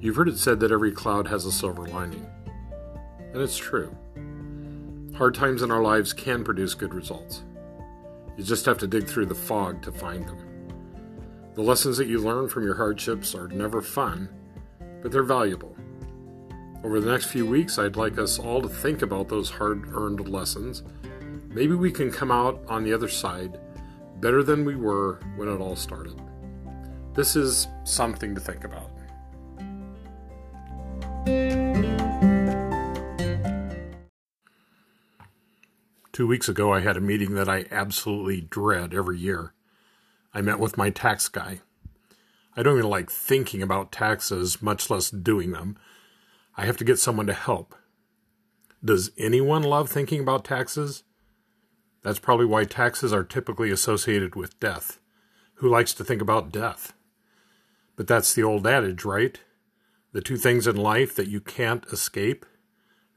You've heard it said that every cloud has a silver lining. And it's true. Hard times in our lives can produce good results. You just have to dig through the fog to find them. The lessons that you learn from your hardships are never fun, but they're valuable. Over the next few weeks, I'd like us all to think about those hard earned lessons. Maybe we can come out on the other side better than we were when it all started. This is something to think about. Two weeks ago, I had a meeting that I absolutely dread every year. I met with my tax guy. I don't even like thinking about taxes, much less doing them. I have to get someone to help. Does anyone love thinking about taxes? That's probably why taxes are typically associated with death. Who likes to think about death? But that's the old adage, right? The two things in life that you can't escape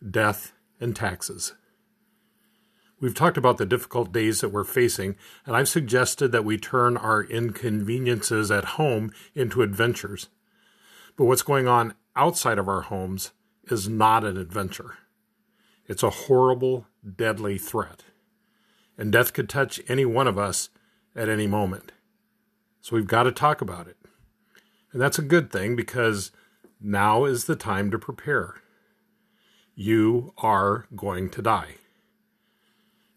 death and taxes. We've talked about the difficult days that we're facing, and I've suggested that we turn our inconveniences at home into adventures. But what's going on outside of our homes is not an adventure. It's a horrible, deadly threat. And death could touch any one of us at any moment. So we've got to talk about it. And that's a good thing because now is the time to prepare. You are going to die.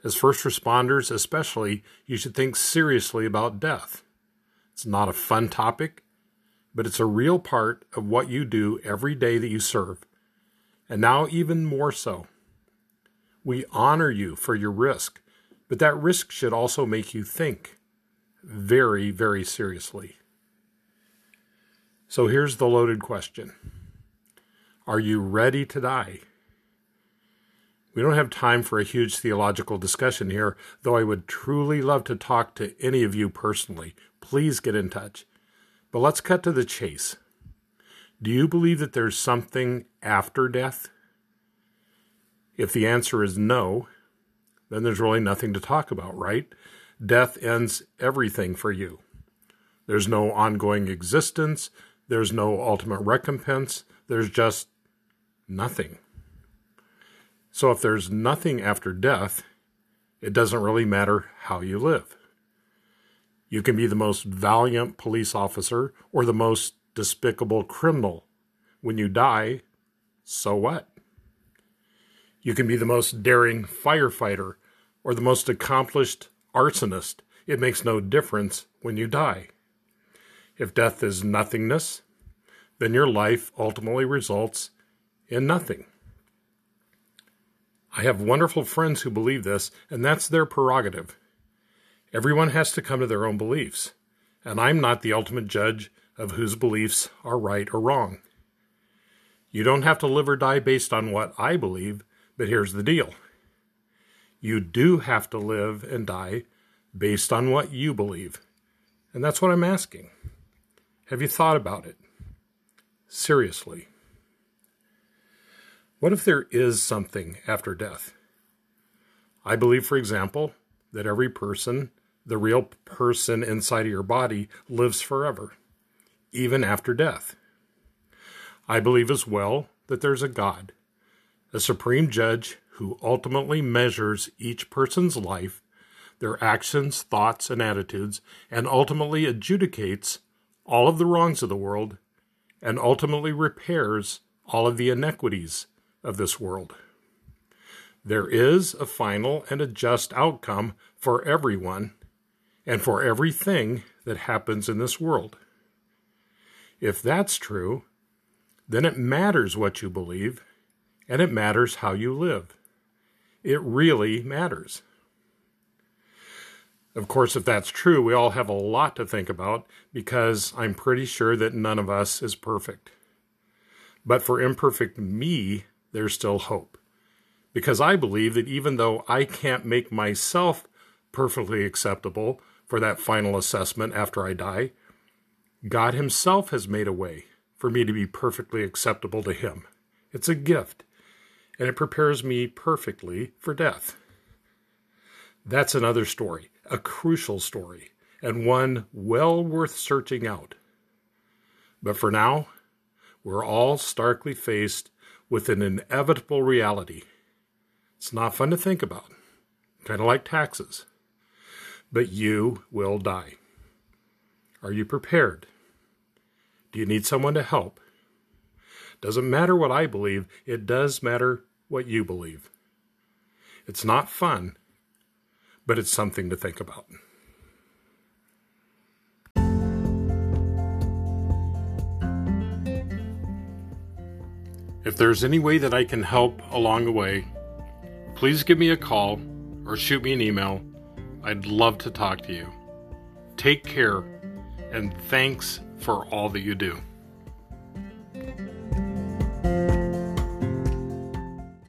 As first responders, especially, you should think seriously about death. It's not a fun topic, but it's a real part of what you do every day that you serve. And now, even more so. We honor you for your risk, but that risk should also make you think very, very seriously. So here's the loaded question Are you ready to die? We don't have time for a huge theological discussion here, though I would truly love to talk to any of you personally. Please get in touch. But let's cut to the chase. Do you believe that there's something after death? If the answer is no, then there's really nothing to talk about, right? Death ends everything for you. There's no ongoing existence. There's no ultimate recompense. There's just nothing. So if there's nothing after death, it doesn't really matter how you live. You can be the most valiant police officer or the most despicable criminal. When you die, so what? You can be the most daring firefighter or the most accomplished arsonist. It makes no difference when you die. If death is nothingness, then your life ultimately results in nothing. I have wonderful friends who believe this, and that's their prerogative. Everyone has to come to their own beliefs, and I'm not the ultimate judge of whose beliefs are right or wrong. You don't have to live or die based on what I believe, but here's the deal. You do have to live and die based on what you believe. And that's what I'm asking. Have you thought about it? Seriously. What if there is something after death? I believe, for example, that every person, the real person inside of your body, lives forever, even after death. I believe as well that there's a God, a supreme judge who ultimately measures each person's life, their actions, thoughts, and attitudes, and ultimately adjudicates all of the wrongs of the world and ultimately repairs all of the inequities of this world. There is a final and a just outcome for everyone and for everything that happens in this world. If that's true, then it matters what you believe and it matters how you live. It really matters. Of course, if that's true, we all have a lot to think about because I'm pretty sure that none of us is perfect. But for imperfect me, there's still hope. Because I believe that even though I can't make myself perfectly acceptable for that final assessment after I die, God Himself has made a way for me to be perfectly acceptable to Him. It's a gift, and it prepares me perfectly for death. That's another story a crucial story, and one well worth searching out. But for now, we're all starkly faced with an inevitable reality. It's not fun to think about, kind of like taxes. But you will die. Are you prepared? Do you need someone to help? Doesn't matter what I believe, it does matter what you believe. It's not fun, but it's something to think about. If there's any way that I can help along the way, please give me a call or shoot me an email. I'd love to talk to you. Take care, and thanks for all that you do.